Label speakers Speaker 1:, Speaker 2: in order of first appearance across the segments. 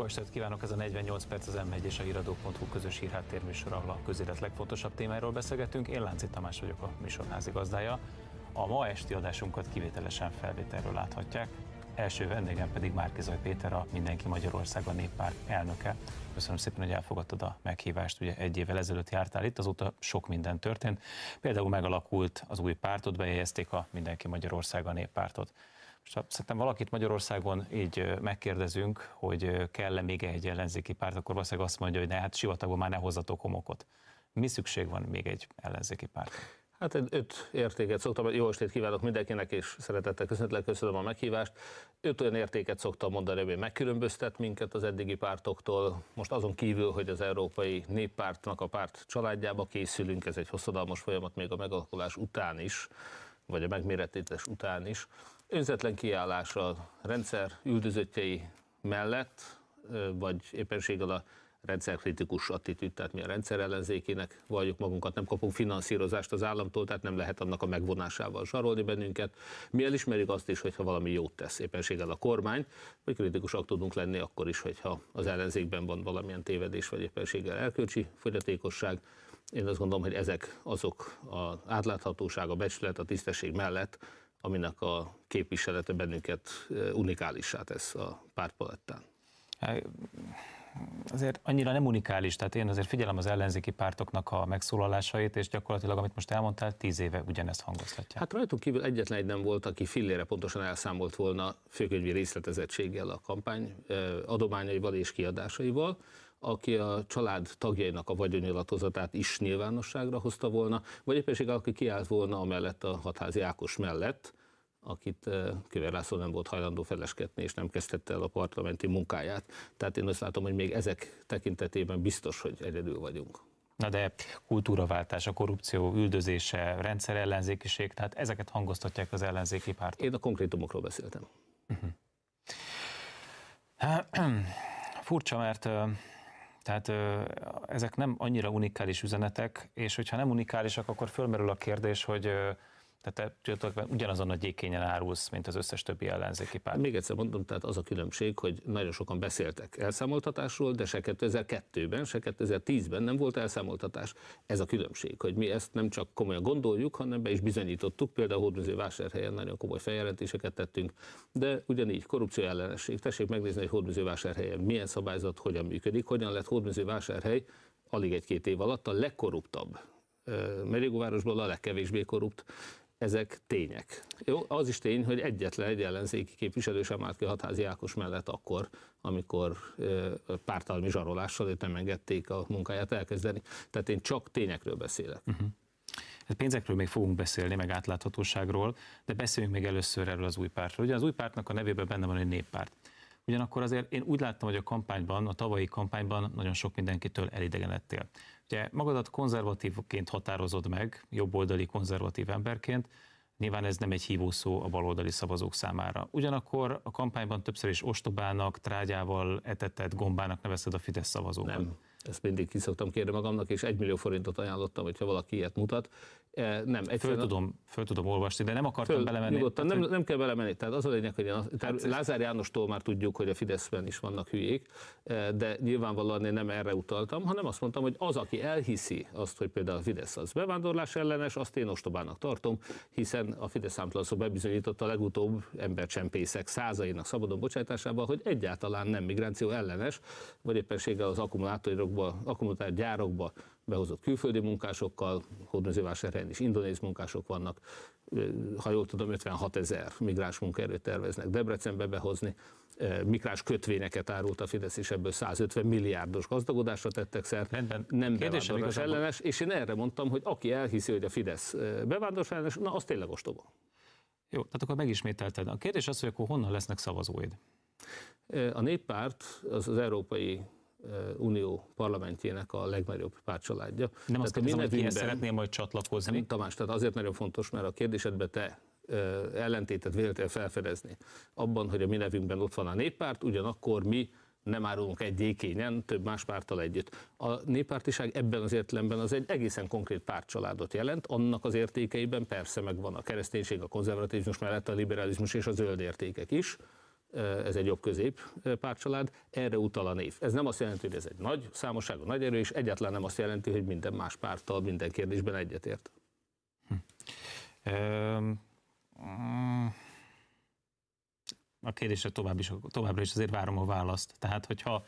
Speaker 1: Jó estét kívánok, ez a 48 perc az M1 és a híradó.hu közös hírháttérműsor, ahol a közélet legfontosabb témáról beszélgetünk. Én Lánci Tamás vagyok a műsor házigazdája. A ma esti adásunkat kivételesen felvételről láthatják. Első vendégem pedig Márkizaj Péter, a Mindenki Magyarország a néppárt elnöke. Köszönöm szépen, hogy elfogadtad a meghívást. Ugye egy évvel ezelőtt jártál itt, azóta sok minden történt. Például megalakult az új pártot, bejegyezték a Mindenki Magyarország a néppártot. Most szerintem valakit Magyarországon így megkérdezünk, hogy kell-e még egy ellenzéki párt, akkor valószínűleg azt mondja, hogy ne, hát sivatagban már ne hozzatok homokot. Mi szükség van még egy ellenzéki párt?
Speaker 2: Hát öt értéket szoktam, jó estét kívánok mindenkinek, és szeretettel köszönetlen köszönöm a meghívást. Öt olyan értéket szoktam mondani, hogy megkülönböztet minket az eddigi pártoktól. Most azon kívül, hogy az Európai Néppártnak a párt családjába készülünk, ez egy hosszadalmas folyamat még a megalakulás után is, vagy a megméretítés után is. Önzetlen kiállás a rendszer üldözöttjei mellett, vagy éppenséggel a rendszerkritikus attitűd, tehát mi a rendszer ellenzékének valljuk magunkat, nem kapunk finanszírozást az államtól, tehát nem lehet annak a megvonásával zsarolni bennünket. Mi elismerjük azt is, hogyha valami jót tesz éppenséggel a kormány, vagy kritikusak tudunk lenni akkor is, hogyha az ellenzékben van valamilyen tévedés, vagy éppenséggel elkölcsi fogyatékosság. Én azt gondolom, hogy ezek azok az átláthatóság, a becsület, a tisztesség mellett, aminek a képviselete bennünket unikálissá tesz a pártpalettán
Speaker 1: azért annyira nem unikális, tehát én azért figyelem az ellenzéki pártoknak a megszólalásait, és gyakorlatilag, amit most elmondtál, tíz éve ugyanezt hangoztatja.
Speaker 2: Hát rajtunk kívül egyetlen egy nem volt, aki fillére pontosan elszámolt volna főkönyvi részletezettséggel a kampány adományaival és kiadásaival, aki a család tagjainak a vagyonnyilatkozatát is nyilvánosságra hozta volna, vagy éppenség, aki kiállt volna amellett a hatházi Ákos mellett, akit Kövér László nem volt hajlandó feleskedni, és nem kezdette el a parlamenti munkáját. Tehát én azt látom, hogy még ezek tekintetében biztos, hogy egyedül vagyunk.
Speaker 1: Na de kultúraváltás, a korrupció üldözése, rendszerellenzékiség, tehát ezeket hangoztatják az ellenzéki pártok.
Speaker 2: Én a konkrétumokról beszéltem. Uh-huh.
Speaker 1: Furcsa, mert tehát ezek nem annyira unikális üzenetek, és hogyha nem unikálisak, akkor fölmerül a kérdés, hogy tehát te ugyanazon a gyékényen árulsz, mint az összes többi ellenzéki párt.
Speaker 2: Még egyszer mondom, tehát az a különbség, hogy nagyon sokan beszéltek elszámoltatásról, de se 2002-ben, se 2010-ben nem volt elszámoltatás. Ez a különbség, hogy mi ezt nem csak komolyan gondoljuk, hanem be is bizonyítottuk. Például Hódműző vásárhelyen nagyon komoly feljelentéseket tettünk, de ugyanígy korrupció ellenesség. Tessék megnézni, hogy Hódműző vásárhelyen milyen szabályzat, hogyan működik, hogyan lett Hódműző vásárhely alig egy-két év alatt a legkorruptabb Merigóvárosból a legkevésbé korrupt ezek tények. Jó, az is tény, hogy egyetlen egy ellenzéki képviselő sem állt ki Hatházi Ákos mellett akkor, amikor pártalmi zsarolással őt nem a munkáját elkezdeni. Tehát én csak tényekről beszélek. Uh-huh.
Speaker 1: Pénzekről még fogunk beszélni, meg átláthatóságról, de beszéljünk még először erről az új pártról. Ugye az új pártnak a nevében benne van egy néppárt. Ugyanakkor azért én úgy láttam, hogy a kampányban, a tavalyi kampányban nagyon sok mindenkitől elidegenedtél. Ugye magadat konzervatívként határozod meg, jobboldali konzervatív emberként, Nyilván ez nem egy hívószó a baloldali szavazók számára. Ugyanakkor a kampányban többször is ostobának, trágyával etetett gombának nevezted a Fidesz szavazókat.
Speaker 2: Nem, ezt mindig kiszoktam kérni magamnak, és egy millió forintot ajánlottam, hogyha valaki ilyet mutat.
Speaker 1: E, nem, föl, tudom, föl tudom olvasni, de nem akartam föl, belemenni.
Speaker 2: Nyugodtan, nem, nem kell belemenni. Tehát az a lényeg, hogy én, hát, Lázár Jánostól már tudjuk, hogy a Fideszben is vannak hülyék, e, de nyilvánvalóan én nem erre utaltam, hanem azt mondtam, hogy az, aki elhiszi azt, hogy például a Fidesz az bevándorlás ellenes, azt én ostobának tartom, hiszen a Fidesz számtalanszor bebizonyította a legutóbb embercsempészek százainak szabadon bocsátásával, hogy egyáltalán nem migráció ellenes, vagy éppenséggel az akkumulátorokba, akkumulátorgyárokba behozott külföldi munkásokkal, hódmezővásárhelyen is indonéz munkások vannak, ha jól tudom, 56 ezer migráns munkaerőt terveznek Debrecenbe behozni, mikrás kötvényeket árult a Fidesz, és ebből 150 milliárdos gazdagodásra tettek szert, Rendben. nem bevándorlás ellenes, és én erre mondtam, hogy aki elhiszi, hogy a Fidesz bevándorlás ellenes, na az tényleg ostoba.
Speaker 1: Jó, tehát akkor megismételted. A kérdés az, hogy akkor honnan lesznek szavazóid?
Speaker 2: A néppárt az az európai Unió parlamentjének a legnagyobb pártcsaládja.
Speaker 1: Nem azt kérdezem, hogy kihez szeretnél majd csatlakozni.
Speaker 2: Nem, Tamás, tehát azért nagyon fontos, mert a kérdésedbe te ellentétet véltél felfedezni. Abban, hogy a mi nevünkben ott van a néppárt, ugyanakkor mi nem árulunk egy dékényen, több más párttal együtt. A néppártiság ebben az értelemben az egy egészen konkrét pártcsaládot jelent, annak az értékeiben persze megvan a kereszténység, a konzervatizmus mellett a liberalizmus és a zöld értékek is, ez egy jobb-közép pártcsalád, erre utal a név. Ez nem azt jelenti, hogy ez egy nagy számosságú, nagy erő, és egyáltalán nem azt jelenti, hogy minden más párttal minden kérdésben egyetért. Hm.
Speaker 1: A kérdésre tovább is, továbbra is azért várom a választ. Tehát, hogyha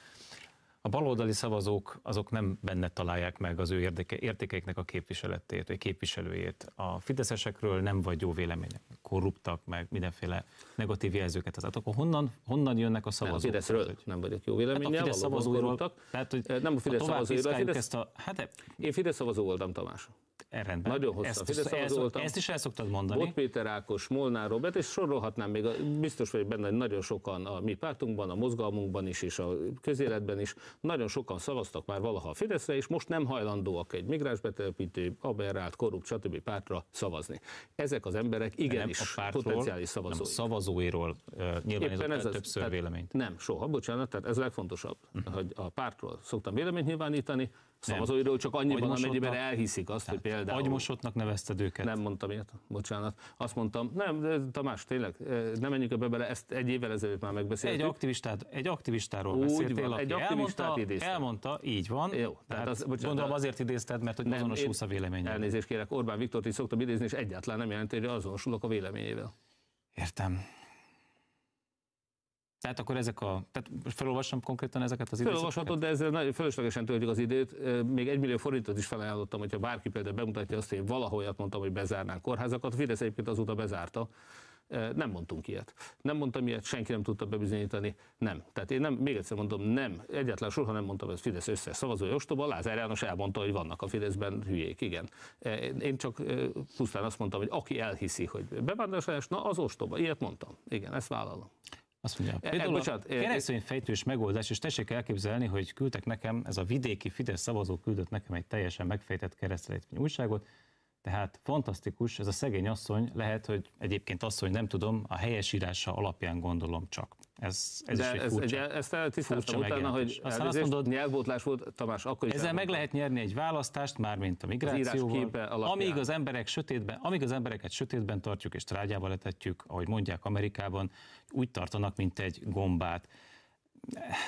Speaker 1: a baloldali szavazók azok nem benne találják meg az ő érdeke, értékeiknek a képviseletét, vagy képviselőjét. A fideszesekről nem vagy jó vélemények, korruptak, meg mindenféle negatív jelzőket az akkor honnan, honnan jönnek a szavazók? Nem, a
Speaker 2: Fideszről
Speaker 1: hogy...
Speaker 2: nem vagyok jó véleménnyel, hát a
Speaker 1: Fidesz szavazóiról, tehát, hogy
Speaker 2: nem a Fidesz szavazóiról, a Fidesz, a, hát, én Fidesz szavazó voltam, Tamás.
Speaker 1: E, rendben.
Speaker 2: Nagyon hosszú. Ezt,
Speaker 1: Fidesz ezt, voltam. ezt is el szoktad mondani.
Speaker 2: Bot Péter Ákos, Molnár Robert, és sorolhatnám még, biztos vagyok benne, hogy nagyon sokan a mi pártunkban, a mozgalmunkban is, és a közéletben is, nagyon sokan szavaztak már valaha a Fideszre, és most nem hajlandóak egy migránsbetelepítő, aberrált, korrupt, stb. pártra szavazni. Ezek az emberek igenis a pártról, potenciális szavazói. Nem a
Speaker 1: szavazóiról uh, nyilvánított ez többször
Speaker 2: tehát
Speaker 1: véleményt.
Speaker 2: Nem, soha, bocsánat, tehát ez legfontosabb, uh-huh. hogy a pártról szoktam véleményt nyilvánítani, szavazóiról csak annyiban, amennyiben elhiszik azt, hogy például...
Speaker 1: Agymosottnak nevezted őket?
Speaker 2: Nem mondtam ilyet, bocsánat. Azt mondtam, nem, de Tamás, tényleg, nem menjünk ebbe bele, ezt egy évvel ezelőtt már megbeszéltük.
Speaker 1: Egy, aktivistát, egy aktivistáról Úgy beszéltél, van, egy aktivistát elmondta, elmondta, így van. Jó, tehát, tehát az, bocsánat, gondolom azért idézted, mert hogy nem, azonosulsz a véleménye.
Speaker 2: Elnézést kérek, Orbán Viktort is szoktam idézni, és egyáltalán nem jelenti, hogy azonosulok a véleményével.
Speaker 1: Értem. Tehát akkor ezek a, tehát felolvassam konkrétan ezeket az időszakot?
Speaker 2: Felolvashatod, de ezzel nagyon fölöslegesen töltjük az időt. Még egy millió forintot is felajánlottam, hogyha bárki például bemutatja azt, hogy én valahol olyat mondtam, hogy bezárnánk kórházakat. Fidesz egyébként azóta bezárta. Nem mondtunk ilyet. Nem mondtam ilyet, senki nem tudta bebizonyítani. Nem. Tehát én nem, még egyszer mondom, nem. Egyáltalán soha nem mondtam, hogy Fidesz összes szavazói ostoba. Lázár János elmondta, hogy vannak a Fideszben hülyék. Igen. Én csak pusztán azt mondtam, hogy aki elhiszi, hogy bevándorlás, na az ostoba. Ilyet mondtam. Igen, ezt vállalom.
Speaker 1: Azt mondja, e, például bocsánat, a keresztény fejtős megoldás, és tessék elképzelni, hogy küldtek nekem, ez a vidéki Fidesz szavazó küldött nekem egy teljesen megfejtett keresztelejtmény újságot, tehát fantasztikus, ez a szegény asszony, lehet, hogy egyébként asszony, nem tudom, a helyesírása alapján gondolom csak. Ez, ez
Speaker 2: De
Speaker 1: is egy
Speaker 2: ez, furcsa, egy, ezt eltisztáztam utána, hogy Aztán azt mondod, nyelvbótlás volt, Tamás, akkor
Speaker 1: is Ezzel elmondtam. meg lehet nyerni egy választást, mármint a migrációval, az amíg az emberek sötétben, amíg az embereket sötétben tartjuk és trágyába letetjük, ahogy mondják Amerikában, úgy tartanak, mint egy gombát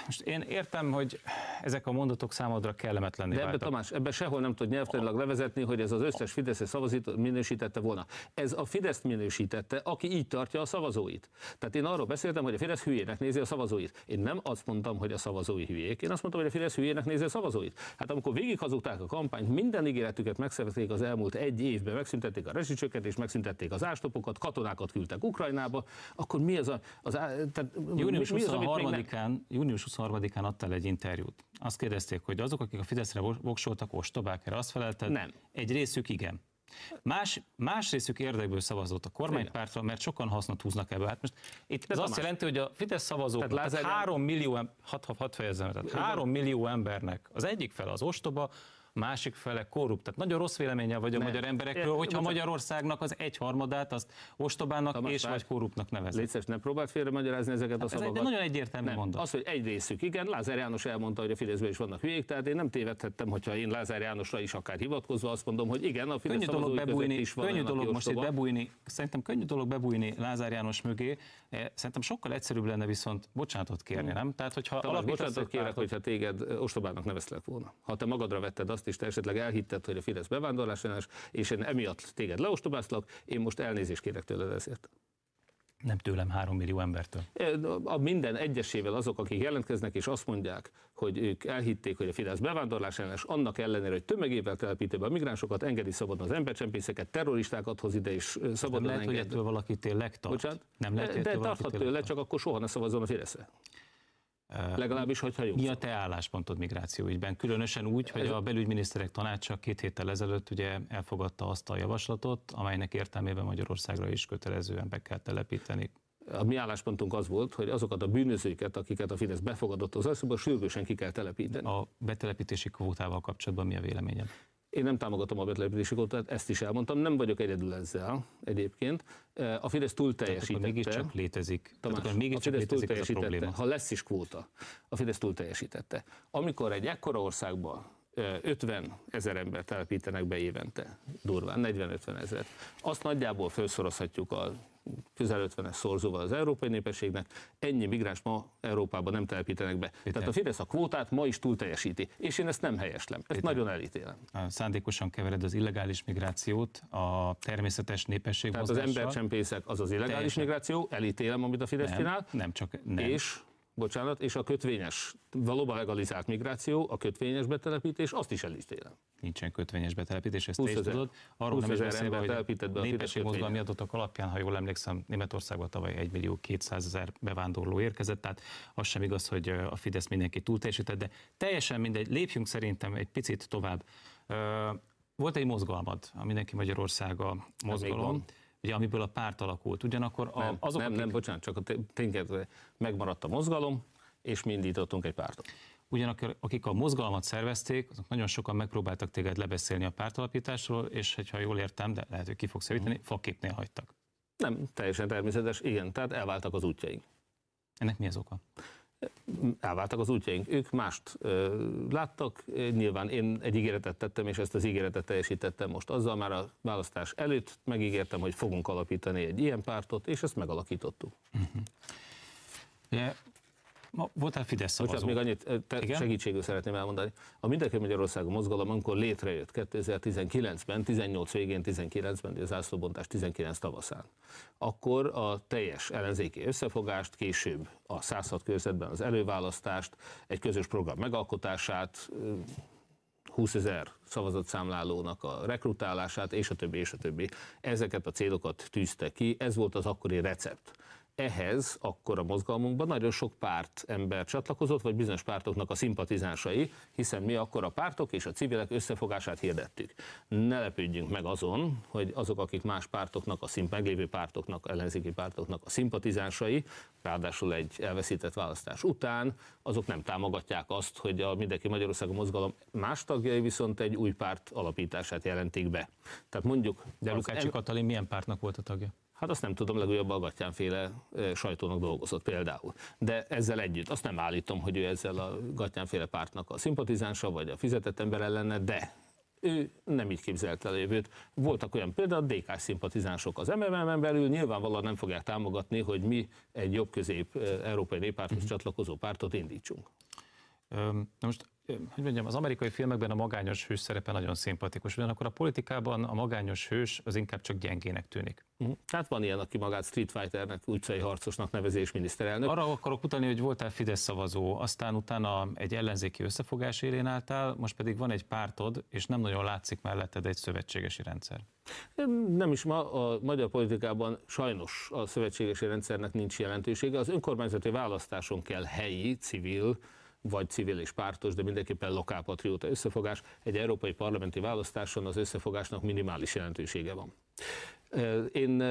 Speaker 1: most én értem, hogy ezek a mondatok számodra kellemetlenné
Speaker 2: De ebbe, Tamás, ebbe sehol nem tud nyelvtanilag levezetni, hogy ez az összes Fidesz szavazóit minősítette volna. Ez a Fidesz minősítette, aki így tartja a szavazóit. Tehát én arról beszéltem, hogy a Fidesz hülyének nézi a szavazóit. Én nem azt mondtam, hogy a szavazói hülyék, én azt mondtam, hogy a Fidesz hülyének nézi a szavazóit. Hát amikor végighazugták a kampányt, minden ígéretüket megszervezték az elmúlt egy évben, megszüntették a rezsicsöket és megszüntették az ástopokat, katonákat küldtek Ukrajnába, akkor mi az a... Az, tehát,
Speaker 1: Június mi, mi az, amit június 23-án adtál egy interjút. Azt kérdezték, hogy azok, akik a Fideszre voksoltak, ostobák, erre azt felelted?
Speaker 2: Nem.
Speaker 1: Egy részük igen. Más, más részük érdekből szavazott a kormánypártra, mert sokan hasznot húznak ebből. Hát most itt ez azt jelenti, hogy a Fidesz szavazók, tehát, tehát 3 millió, hat, hat fejezem, tehát 3 millió embernek az egyik fel az ostoba, másik fele korrupt. Tehát nagyon rossz véleménye vagy a nem. magyar emberekről, é, hogyha Magyarországnak az egyharmadát azt ostobának Tamás, és vagy korruptnak nevezik.
Speaker 2: Létszeres, nem próbált félre magyarázni ezeket hát a szavakat.
Speaker 1: Ez egy nagyon egyértelmű nem. mondat.
Speaker 2: Az, hogy egy részük, igen, Lázár János elmondta, hogy a Fideszben is vannak hülyék, tehát én nem tévedhettem, hogyha én Lázár Jánosra is akár hivatkozva azt mondom, hogy igen, a Fidesz könnyű dolog bebújni, is van
Speaker 1: könnyű dolog most itt bebújni, szerintem könnyű dolog bebújni Lázár János mögé, eh, szerintem sokkal egyszerűbb lenne viszont bocsánatot kérni, hmm. nem? Tehát, hogyha
Speaker 2: Tamás, bocsánatot kérek, hogyha téged ostobának nevezlek volna. Ha te magadra vetted azt is, te esetleg elhitt hitted, hogy a Fidesz bevándorlásellenes, és én emiatt téged leostobáztlak, én most elnézést kérek tőled ezért.
Speaker 1: Nem tőlem, három millió embertől.
Speaker 2: A minden egyesével azok, akik jelentkeznek és azt mondják, hogy ők elhitték, hogy a Fidesz bevándorlás ellenes, annak ellenére, hogy tömegével telepíti be a migránsokat, engedi szabadon az embercsempészeket, terroristákat hoz ide és szabadon
Speaker 1: nem lehet, engedi. hogy ettől valaki tényleg tart.
Speaker 2: Bocsánat? Nem lehet, De tarthat tőle, csak akkor soha ne szavazzon a Fideszre. Legalábbis, hogyha jó.
Speaker 1: Mi a te álláspontod migrációügyben? Különösen úgy, hogy a belügyminiszterek tanácsa két héttel ezelőtt ugye elfogadta azt a javaslatot, amelynek értelmében Magyarországra is kötelezően be kell telepíteni
Speaker 2: a mi álláspontunk az volt, hogy azokat a bűnözőket, akiket a Fidesz befogadott az országba, sürgősen ki kell telepíteni.
Speaker 1: A betelepítési kvótával kapcsolatban mi a véleményed?
Speaker 2: Én nem támogatom a betelepítési kvótát, ezt is elmondtam, nem vagyok egyedül ezzel egyébként. A Fidesz túl teljesítette. Tehát
Speaker 1: mégiscsak létezik.
Speaker 2: Tamás, Tehát mégiscsak a Fidesz túl teljesítette. Ha lesz is kvóta, a Fidesz túl teljesítette. Amikor egy ekkora országban 50 ezer ember telepítenek be évente, durván, 40-50 ezeret. Azt nagyjából felszorozhatjuk a közel 50-es szorzóval az európai népességnek, ennyi migráns ma Európában nem telepítenek be. Péter. Tehát a Fidesz a kvótát ma is túl teljesíti, és én ezt nem helyeslem, ezt Péter. nagyon elítélem.
Speaker 1: Szándékosan kevered az illegális migrációt a természetes népesség
Speaker 2: Tehát az embercsempészek az az illegális Teljesen. migráció, elítélem, amit a Fidesz
Speaker 1: nem,
Speaker 2: csinál.
Speaker 1: Nem, csak nem.
Speaker 2: És bocsánat, és a kötvényes, valóban legalizált migráció, a kötvényes betelepítés, azt is elítélem.
Speaker 1: Nincsen kötvényes betelepítés, ezt te is tudod.
Speaker 2: Arról nem is beszélve, hogy
Speaker 1: be népességmozgalmi adatok alapján, ha jól emlékszem, Németországban tavaly 1 millió 200 ezer bevándorló érkezett, tehát az sem igaz, hogy a Fidesz mindenki túlteljesített, de teljesen mindegy, lépjünk szerintem egy picit tovább. Volt egy mozgalmad, a Mindenki Magyarországa mozgalom ugye, amiből a párt alakult. Ugyanakkor
Speaker 2: a, nem, azok, nem, akik... nem, bocsánat, csak a tényleg megmaradt a mozgalom, és mi indítottunk egy pártot.
Speaker 1: Ugyanakkor akik a mozgalmat szervezték, azok nagyon sokan megpróbáltak téged lebeszélni a pártalapításról, és ha jól értem, de lehet, hogy ki fogsz javítani, uh-huh. faképnél hagytak.
Speaker 2: Nem, teljesen természetes, igen, tehát elváltak az útjaink.
Speaker 1: Ennek mi az oka?
Speaker 2: Elváltak az útjaink. Ők mást ö, láttak, nyilván én egy ígéretet tettem, és ezt az ígéretet teljesítettem most. Azzal már a választás előtt megígértem, hogy fogunk alapítani egy ilyen pártot, és ezt megalakítottuk. Uh-huh.
Speaker 1: Yeah. Ma voltál Fidesz szavazó.
Speaker 2: Bocsánat, még annyit te segítségül szeretném elmondani. A Mindenki Magyarországon mozgalom, amikor létrejött 2019-ben, 18 végén, 19-ben, a zászlóbontás 19 tavaszán, akkor a teljes ellenzéki összefogást, később a 106 körzetben az előválasztást, egy közös program megalkotását, 20 ezer szavazatszámlálónak a rekrutálását, és a többi, és a többi. Ezeket a célokat tűzte ki, ez volt az akkori recept ehhez akkor a mozgalmunkban nagyon sok párt ember csatlakozott, vagy bizonyos pártoknak a szimpatizánsai, hiszen mi akkor a pártok és a civilek összefogását hirdettük. Ne lepődjünk meg azon, hogy azok, akik más pártoknak, a szimp meglévő pártoknak, ellenzéki pártoknak a szimpatizánsai, ráadásul egy elveszített választás után, azok nem támogatják azt, hogy a Mindenki Magyarországon mozgalom más tagjai viszont egy új párt alapítását jelentik be. Tehát mondjuk...
Speaker 1: De Lukács Katalin milyen pártnak volt a tagja?
Speaker 2: Hát azt nem tudom, legújabb a Gattyánféle sajtónak dolgozott például. De ezzel együtt, azt nem állítom, hogy ő ezzel a Gattyánféle pártnak a szimpatizánsa, vagy a fizetett ember lenne, de ő nem így képzelte a jövőt. Voltak olyan például DK szimpatizánsok az MMM-en belül, nyilvánvalóan nem fogják támogatni, hogy mi egy jobb-közép európai néppárthoz uh-huh. csatlakozó pártot indítsunk.
Speaker 1: Na most hogy mondjam, az amerikai filmekben a magányos hős szerepe nagyon szimpatikus, ugyanakkor a politikában a magányos hős az inkább csak gyengének tűnik.
Speaker 2: Uh-huh. Hát van ilyen, aki magát Street Fighternek, utcai harcosnak nevezés miniszterelnök.
Speaker 1: Arra akarok utalni, hogy voltál Fidesz szavazó, aztán utána egy ellenzéki összefogás élén álltál, most pedig van egy pártod, és nem nagyon látszik melletted egy szövetségesi rendszer.
Speaker 2: Nem is ma a magyar politikában sajnos a szövetségesi rendszernek nincs jelentősége. Az önkormányzati választáson kell helyi, civil, vagy civil és pártos, de mindenképpen lokálpatrióta összefogás. Egy európai parlamenti választáson az összefogásnak minimális jelentősége van. Én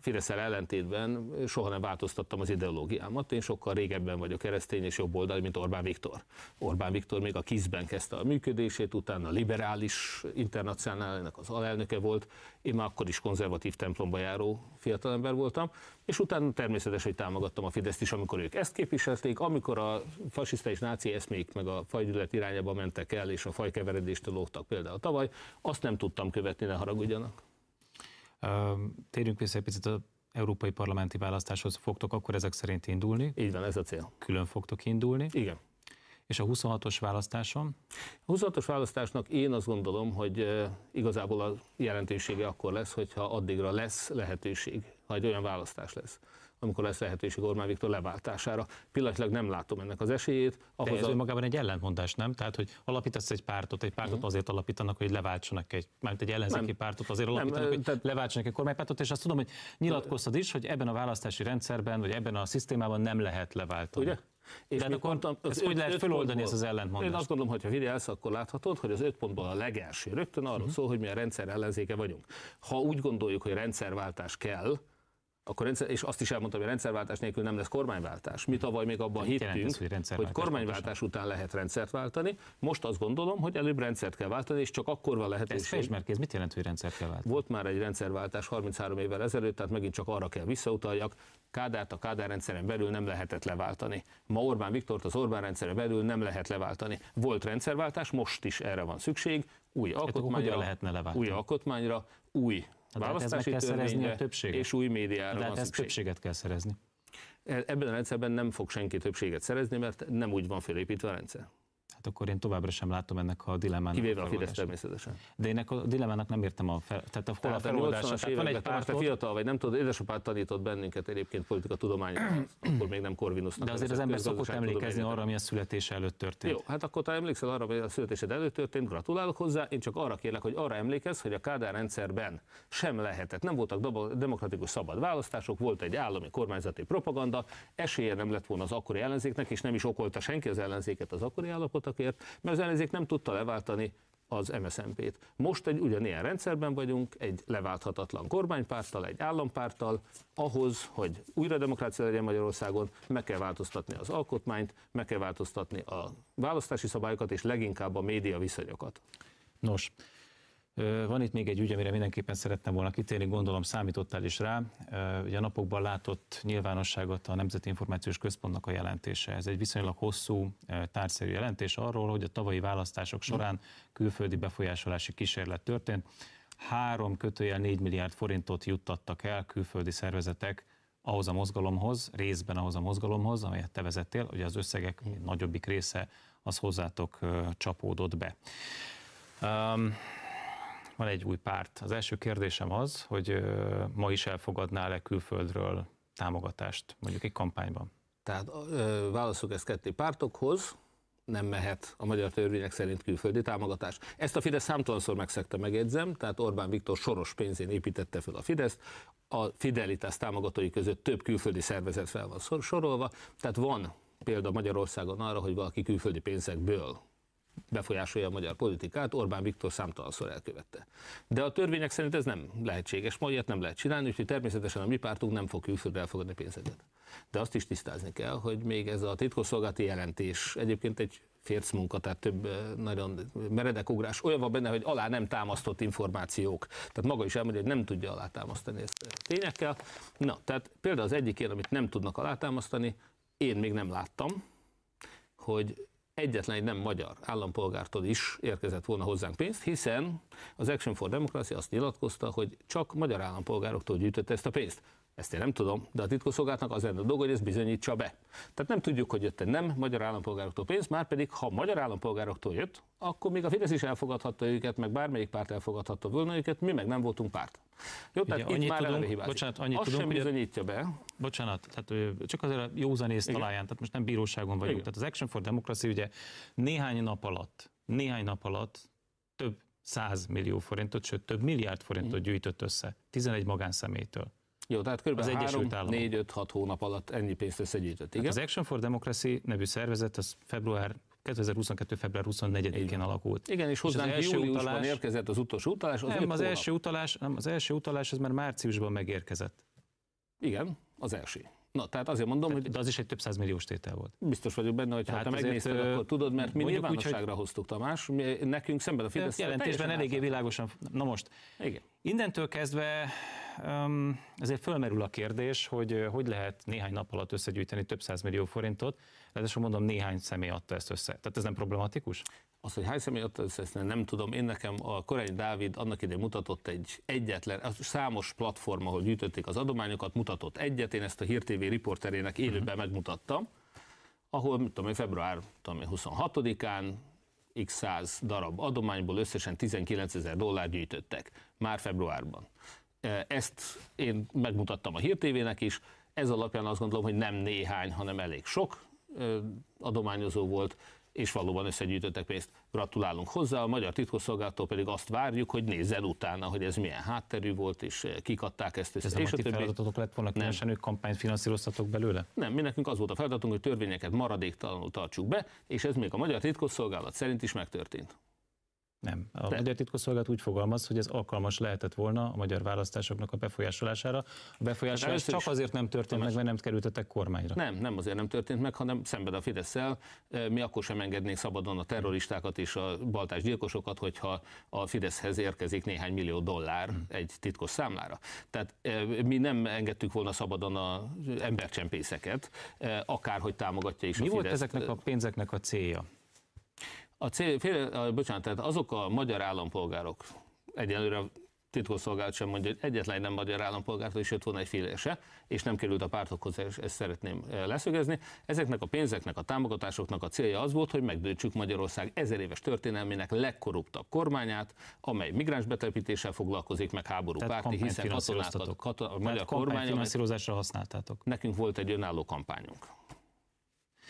Speaker 2: Fideszel ellentétben soha nem változtattam az ideológiámat. Én sokkal régebben vagyok keresztény és jobboldali, mint Orbán Viktor. Orbán Viktor még a KISZ-ben kezdte a működését, utána a liberális internacionálnak az alelnöke volt. Én már akkor is konzervatív templomba járó fiatalember voltam, és utána természetesen, támogattam a Fideszt is, amikor ők ezt képviselték, amikor a fasiszta és náci eszmék meg a fajgyűlölet irányába mentek el, és a fajkeveredéstől lógtak például tavaly, azt nem tudtam követni, ne haragudjanak.
Speaker 1: Térjünk vissza egy picit az európai parlamenti választáshoz. Fogtok akkor ezek szerint indulni?
Speaker 2: Így van, ez a cél.
Speaker 1: Külön fogtok indulni?
Speaker 2: Igen.
Speaker 1: És a 26-os választáson?
Speaker 2: A 26-os választásnak én azt gondolom, hogy igazából a jelentősége akkor lesz, hogyha addigra lesz lehetőség, ha egy olyan választás lesz, amikor lesz lehetőség Orbán Viktor leváltására. Pillanatilag nem látom ennek az esélyét.
Speaker 1: Ahhoz De ez a... önmagában egy ellentmondás, nem? Tehát, hogy alapítasz egy pártot, egy pártot uh-huh. azért alapítanak, hogy leváltsanak egy, mert egy ellenzéki nem. pártot azért alapítanak, nem, hogy tehát... leváltsanak egy kormánypártot, és azt tudom, hogy nyilatkoztad is, hogy ebben a választási rendszerben, vagy ebben a szisztémában nem lehet leváltani. Ugye? És De akkor mondtam, az ezt hogy lehet feloldani ezt az ellentmondást?
Speaker 2: Én azt gondolom, hogy ha figyelsz, akkor láthatod, hogy az öt pontból a legelső rögtön arról uh-huh. szól, hogy mi a rendszer ellenzéke vagyunk. Ha úgy gondoljuk, hogy rendszerváltás kell, akkor rendszer, és azt is elmondtam, hogy rendszerváltás nélkül nem lesz kormánywáltás. Mi tavaly még abban
Speaker 1: Mit
Speaker 2: hittünk,
Speaker 1: ez, hogy
Speaker 2: hogy, kormányváltás után lehet rendszert váltani. Most azt gondolom, hogy előbb rendszert kell váltani, és csak akkor van
Speaker 1: Ez
Speaker 2: lehetőség.
Speaker 1: fejtsd mert kéz, mit jelent, hogy rendszert kell váltani?
Speaker 2: Volt már egy rendszerváltás 33 évvel ezelőtt, tehát megint csak arra kell visszautaljak. Kádárt a Kádár rendszeren belül nem lehetett leváltani. Ma Orbán Viktort az Orbán rendszeren belül nem lehet leváltani. Volt rendszerváltás, most is erre van szükség. Új
Speaker 1: akkor
Speaker 2: alkotmányra,
Speaker 1: lehetne leváltani?
Speaker 2: új alkotmányra, új
Speaker 1: de hát ez meg
Speaker 2: választási
Speaker 1: kell szerezni a többséget.
Speaker 2: és új médiára
Speaker 1: De hát ez
Speaker 2: szükség.
Speaker 1: többséget kell szerezni.
Speaker 2: E- Ebben a rendszerben nem fog senki többséget szerezni, mert nem úgy van felépítve a rendszer.
Speaker 1: Hát akkor én továbbra sem látom ennek a dilemmának
Speaker 2: Kivéve a
Speaker 1: a
Speaker 2: Fidesz természetesen.
Speaker 1: De én a dilemmának nem értem a fel, tehát a, hol a feloldása.
Speaker 2: 80-as
Speaker 1: Tehát van egy
Speaker 2: években, te fiatal vagy, nem tudod, édesapád tanított bennünket egyébként politika tudományban, akkor még nem Corvinusnak.
Speaker 1: de azért az ember szokott emlékezni arra, ami a születése előtt történt.
Speaker 2: Jó, hát akkor te emlékszel arra, hogy a születésed előtt történt, gratulálok hozzá, én csak arra kérlek, hogy arra emlékezz, hogy a Kádár rendszerben sem lehetett, nem voltak demokratikus szabad választások, volt egy állami kormányzati propaganda, esélye nem lett volna az akkori ellenzéknek, és nem is okolta senki az ellenzéket az akkori állapotokért, mert az ellenzék nem tudta leváltani az MSZNP-t. Most egy ugyanilyen rendszerben vagyunk, egy leválthatatlan kormánypárttal, egy állampárttal, ahhoz, hogy újra demokrácia legyen Magyarországon, meg kell változtatni az alkotmányt, meg kell változtatni a választási szabályokat, és leginkább a média viszonyokat.
Speaker 1: Nos, van itt még egy ügy, amire mindenképpen szerettem volna kitérni, gondolom számítottál is rá. Ugye a napokban látott nyilvánosságot a Nemzeti Információs Központnak a jelentése. Ez egy viszonylag hosszú, tárgyszerű jelentés arról, hogy a tavalyi választások során külföldi befolyásolási kísérlet történt. Három kötőjel 4 milliárd forintot juttattak el külföldi szervezetek ahhoz a mozgalomhoz, részben ahhoz a mozgalomhoz, amelyet te vezettél, ugye az összegek nagyobbik része az hozzátok csapódott be. Um, van egy új párt. Az első kérdésem az, hogy ma is elfogadnál-e külföldről támogatást, mondjuk egy kampányban?
Speaker 2: Tehát válaszok ezt ketté pártokhoz, nem mehet a magyar törvények szerint külföldi támogatás. Ezt a Fidesz számtalanszor megszegte, megjegyzem, tehát Orbán Viktor soros pénzén építette fel a Fideszt, a Fidelitas támogatói között több külföldi szervezet fel van sorolva, tehát van példa Magyarországon arra, hogy valaki külföldi pénzekből befolyásolja a magyar politikát, Orbán Viktor számtalanszor elkövette. De a törvények szerint ez nem lehetséges, ma ilyet nem lehet csinálni, úgyhogy természetesen a mi pártunk nem fog külföldre elfogadni pénzeket. De azt is tisztázni kell, hogy még ez a titkosszolgálati jelentés egyébként egy férc munka, tehát több eh, nagyon meredek ugrás, olyan van benne, hogy alá nem támasztott információk. Tehát maga is elmondja, hogy nem tudja alátámasztani ezt tényekkel. Na, tehát például az egyik ilyen, amit nem tudnak alátámasztani, én még nem láttam, hogy egyetlen egy nem magyar állampolgártól is érkezett volna hozzánk pénzt, hiszen az Action for Democracy azt nyilatkozta, hogy csak magyar állampolgároktól gyűjtötte ezt a pénzt. Ezt én nem tudom, de a titkosszolgálatnak az lenne a dolga, hogy ezt bizonyítsa be. Tehát nem tudjuk, hogy jött nem magyar állampolgároktól pénz, már pedig ha magyar állampolgároktól jött, akkor még a Fidesz is elfogadhatta őket, meg bármelyik párt elfogadhatta volna őket, mi meg nem voltunk párt. Jó, tehát
Speaker 1: annyit
Speaker 2: itt már
Speaker 1: tudunk-
Speaker 2: hibázik.
Speaker 1: bocsánat, annyit
Speaker 2: Azt
Speaker 1: tudunk,
Speaker 2: sem bizonyítja be,
Speaker 1: Bocsánat, tehát csak azért a józanész
Speaker 2: Igen.
Speaker 1: talaján, tehát most nem bíróságon vagyunk.
Speaker 2: Igen.
Speaker 1: Tehát az Action for Democracy ugye néhány nap alatt, néhány nap alatt több 100 millió forintot, sőt több milliárd forintot gyűjtött össze 11 magánszemélytől.
Speaker 2: Jó, tehát kb.
Speaker 1: Az Egyesült
Speaker 2: 3,
Speaker 1: Államok.
Speaker 2: 4, 5, 6 hónap alatt ennyi pénzt összegyűjtött. Igen?
Speaker 1: Az Action for Democracy nevű szervezet az február 2022. február 24-én alakult.
Speaker 2: Igen, és
Speaker 1: az
Speaker 2: hozzánk
Speaker 1: első
Speaker 2: júliusban
Speaker 1: utalás-
Speaker 2: érkezett az utolsó utalás. Az
Speaker 1: nem, az első utalás, nem, az első utalás az már márciusban megérkezett.
Speaker 2: Igen, az első. Na, tehát azért mondom, hogy
Speaker 1: De az is egy több milliós tétel volt.
Speaker 2: biztos vagyok benne, hogy ha
Speaker 1: Tehát
Speaker 2: te megnézted,
Speaker 1: ö,
Speaker 2: akkor tudod, mert mi
Speaker 1: mondjuk úgy,
Speaker 2: nyilvánosságra hoztuk, Tamás, mi, nekünk szemben a
Speaker 1: A
Speaker 2: Fidesz.
Speaker 1: jelentésben eléggé világosan. Na most,
Speaker 2: Igen.
Speaker 1: Innentől kezdve azért fölmerül a kérdés, hogy hogy lehet néhány nap alatt összegyűjteni több millió forintot, ráadásul mondom, néhány személy adta ezt össze. Tehát ez nem problematikus?
Speaker 2: Azt, hogy hány személy adta össze, ezt nem tudom. Én nekem a Korány Dávid annak idején mutatott egy egyetlen, az számos platform, ahol gyűjtötték az adományokat, mutatott egyet, én ezt a Hír TV riporterének élőben megmutattam, ahol, mit tudom én, február tudom én, 26-án x száz darab adományból összesen 19 ezer dollár gyűjtöttek, már februárban. Ezt én megmutattam a Hír TV-nek is, ez alapján azt gondolom, hogy nem néhány, hanem elég sok adományozó volt, és valóban összegyűjtöttek pénzt. Gratulálunk hozzá, a magyar titkosszolgálattól pedig azt várjuk, hogy nézzen utána, hogy ez milyen hátterű volt, és eh, kik adták ezt össze.
Speaker 1: Ez nem
Speaker 2: és
Speaker 1: a ti feladatotok lett volna, különösen ők kampányt finanszíroztatok belőle?
Speaker 2: nem, mi nekünk az volt a feladatunk, hogy törvényeket maradéktalanul tartsuk be, és ez még a magyar titkosszolgálat szerint is megtörtént.
Speaker 1: Nem. A De. magyar titkosszolgálat úgy fogalmaz, hogy ez alkalmas lehetett volna a magyar választásoknak a befolyásolására. A befolyásolás csak is... azért nem történt meg, mert nem kerültetek kormányra.
Speaker 2: Nem, nem azért nem történt meg, hanem szemben a fidesz mi akkor sem engednénk szabadon a terroristákat és a baltás gyilkosokat, hogyha a Fideszhez érkezik néhány millió dollár hmm. egy titkos számlára. Tehát mi nem engedtük volna szabadon az embercsempészeket, akárhogy támogatja is
Speaker 1: mi
Speaker 2: a Fidesz.
Speaker 1: Mi volt ezeknek a pénzeknek a célja?
Speaker 2: A cél, fél, bocsánat, tehát azok a magyar állampolgárok, egyelőre a titkosszolgálat sem mondja, hogy egyetlen nem magyar állampolgártól is jött volna egy filése, és nem került a pártokhoz, és ezt szeretném leszögezni. Ezeknek a pénzeknek, a támogatásoknak a célja az volt, hogy megdöntsük Magyarország ezer éves történelmének legkorruptabb kormányát, amely migráns betelepítéssel foglalkozik, meg háború Tehát párti, hiszen katonákat,
Speaker 1: katon, a magyar kormány finanszírozásra használtátok.
Speaker 2: Nekünk volt egy önálló kampányunk.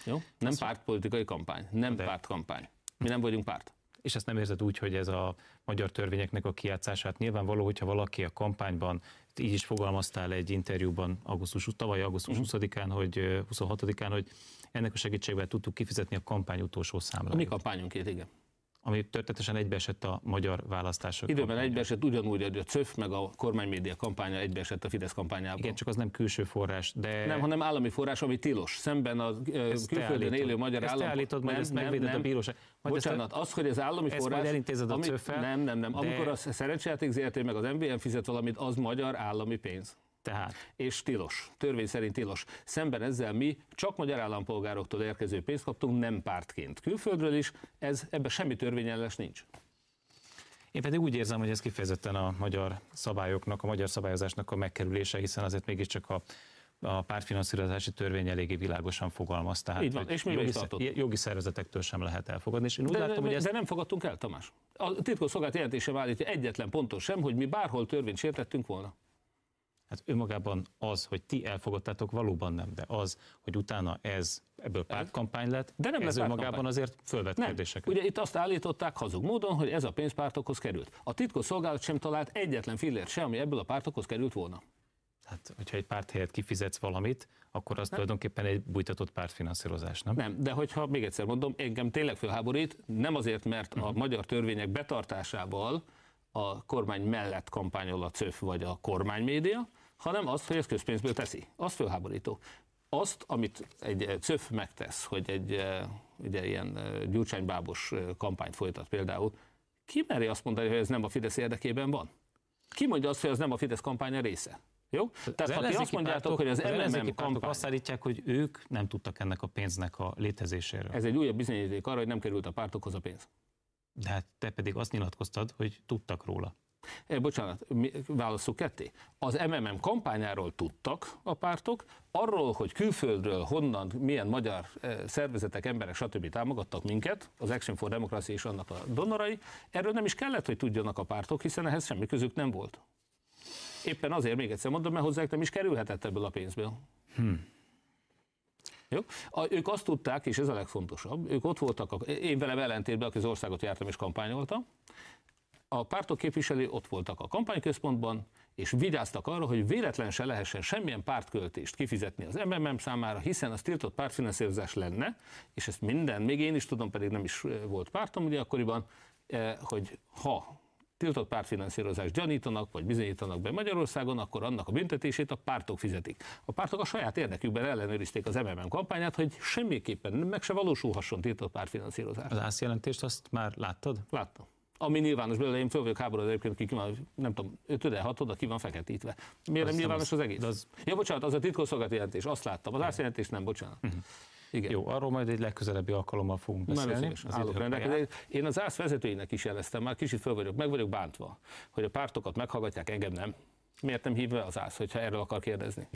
Speaker 2: Jó? Nem pártpolitikai kampány, nem De. pártkampány. Mi nem vagyunk párt.
Speaker 1: És ezt nem érzed úgy, hogy ez a magyar törvényeknek a kiátszását nyilvánvaló, hogyha valaki a kampányban, így is fogalmaztál egy interjúban augusztus, tavaly augusztus 20-án, mhm. hogy 26-án, hogy ennek a segítségével tudtuk kifizetni a kampány utolsó számláját.
Speaker 2: A mi kampányunkét, igen
Speaker 1: ami történetesen egybeesett a magyar választások.
Speaker 2: Időben kampánya. egybeesett ugyanúgy, hogy a CÖF meg a kormánymédia kampánya egybeesett a Fidesz kampányában.
Speaker 1: Igen, csak az nem külső forrás, de...
Speaker 2: Nem, hanem állami forrás, ami tilos. Szemben a külföldön élő magyar
Speaker 1: állam... Ezt állítod, majd ezt megvéded nem, a bíróság.
Speaker 2: Majd Bocsánat, az, hogy az állami
Speaker 1: ezt
Speaker 2: forrás... Ezt
Speaker 1: majd elintézed a ami,
Speaker 2: Nem, nem, nem. De... Amikor a szerencsejáték ZRT meg az MVM fizet valamit, az magyar állami pénz.
Speaker 1: Tehát.
Speaker 2: És tilos, törvény szerint tilos. Szemben ezzel mi csak magyar állampolgároktól érkező pénzt kaptunk, nem pártként. Külföldről is, ez ebben semmi törvényellenes nincs.
Speaker 1: Én pedig úgy érzem, hogy ez kifejezetten a magyar szabályoknak, a magyar szabályozásnak a megkerülése, hiszen azért mégiscsak a a pártfinanszírozási törvény eléggé világosan fogalmaz. Tehát,
Speaker 2: Így van, és mi
Speaker 1: jogi, jogi szervezetektől sem lehet elfogadni. És én úgy de, látom, hogy
Speaker 2: ezt... de nem fogadtunk el, Tamás. A titkosszolgálat jelentése állítja egyetlen pontos sem, hogy mi bárhol törvényt sértettünk volna.
Speaker 1: Hát önmagában az, hogy ti elfogadtátok, valóban nem, de az, hogy utána ez ebből pártkampány lett, de nem ez önmagában azért fölvet nem. kérdéseket.
Speaker 2: Ugye itt azt állították hazug módon, hogy ez a pénz pártokhoz került. A titkos szolgálat sem talált egyetlen fillért sem, ami ebből a pártokhoz került volna.
Speaker 1: Hát, hogyha egy párt helyett kifizetsz valamit, akkor az nem. tulajdonképpen egy bújtatott pártfinanszírozás, nem?
Speaker 2: Nem, de hogyha még egyszer mondom, engem tényleg fölháborít, nem azért, mert a mhm. magyar törvények betartásával a kormány mellett kampányol a CÖF vagy a kormánymédia, hanem azt, hogy ez közpénzből teszi. Az fölháborító. Azt, amit egy CÖF megtesz, hogy egy eh, ugye, ilyen eh, gyurcsánybábos eh, kampányt folytat például, ki meri azt mondani, hogy ez nem a Fidesz érdekében van? Ki mondja azt, hogy ez nem a Fidesz kampánya része? Jó?
Speaker 1: Tehát ha ti azt mondjátok, hogy az, az MMM kampány... azt állítják, hogy ők nem tudtak ennek a pénznek a létezéséről.
Speaker 2: Ez egy újabb bizonyíték arra, hogy nem került a pártokhoz a pénz.
Speaker 1: De hát te pedig azt nyilatkoztad, hogy tudtak róla.
Speaker 2: Eh, bocsánat, válaszol ketté. Az MMM kampányáról tudtak a pártok, arról, hogy külföldről honnan, milyen magyar eh, szervezetek, emberek, stb. támogattak minket, az Action for Democracy és annak a donorai, erről nem is kellett, hogy tudjanak a pártok, hiszen ehhez semmi közük nem volt. Éppen azért még egyszer mondom, mert hozzájuk nem is kerülhetett ebből a pénzből. Hmm. Jó? A, ők azt tudták, és ez a legfontosabb, ők ott voltak, a, én velem ellentétben, aki az országot jártam és kampányoltam, a pártok képviselői ott voltak a kampányközpontban, és vigyáztak arra, hogy véletlen se lehessen semmilyen pártköltést kifizetni az MMM számára, hiszen az tiltott pártfinanszírozás lenne, és ezt minden, még én is tudom, pedig nem is volt pártom ugye akkoriban, hogy ha tiltott pártfinanszírozást gyanítanak, vagy bizonyítanak be Magyarországon, akkor annak a büntetését a pártok fizetik. A pártok a saját érdekükben ellenőrizték az MMM kampányát, hogy semmiképpen meg se valósulhasson tiltott pártfinanszírozás.
Speaker 1: Az ász jelentést azt már láttad?
Speaker 2: Láttam ami nyilvános belőle, én föl vagyok háborodva egyébként, ki van, nem tudom, 5 6 oda ki van feketítve. Miért nem nyilvános az, az egész? Az... Ja, bocsánat, az a titkosszolgálati jelentés, azt láttam. Az ászjelentés nem, bocsánat. Uh-huh.
Speaker 1: Igen. Jó, arról majd egy legközelebbi alkalommal fogunk beszélni.
Speaker 2: Az Én az ÁSZ vezetőinek is jeleztem, már kicsit föl vagyok, meg vagyok bántva, hogy a pártokat meghallgatják, engem nem. Miért nem hívva az ÁSZ, hogyha erről akar kérdezni?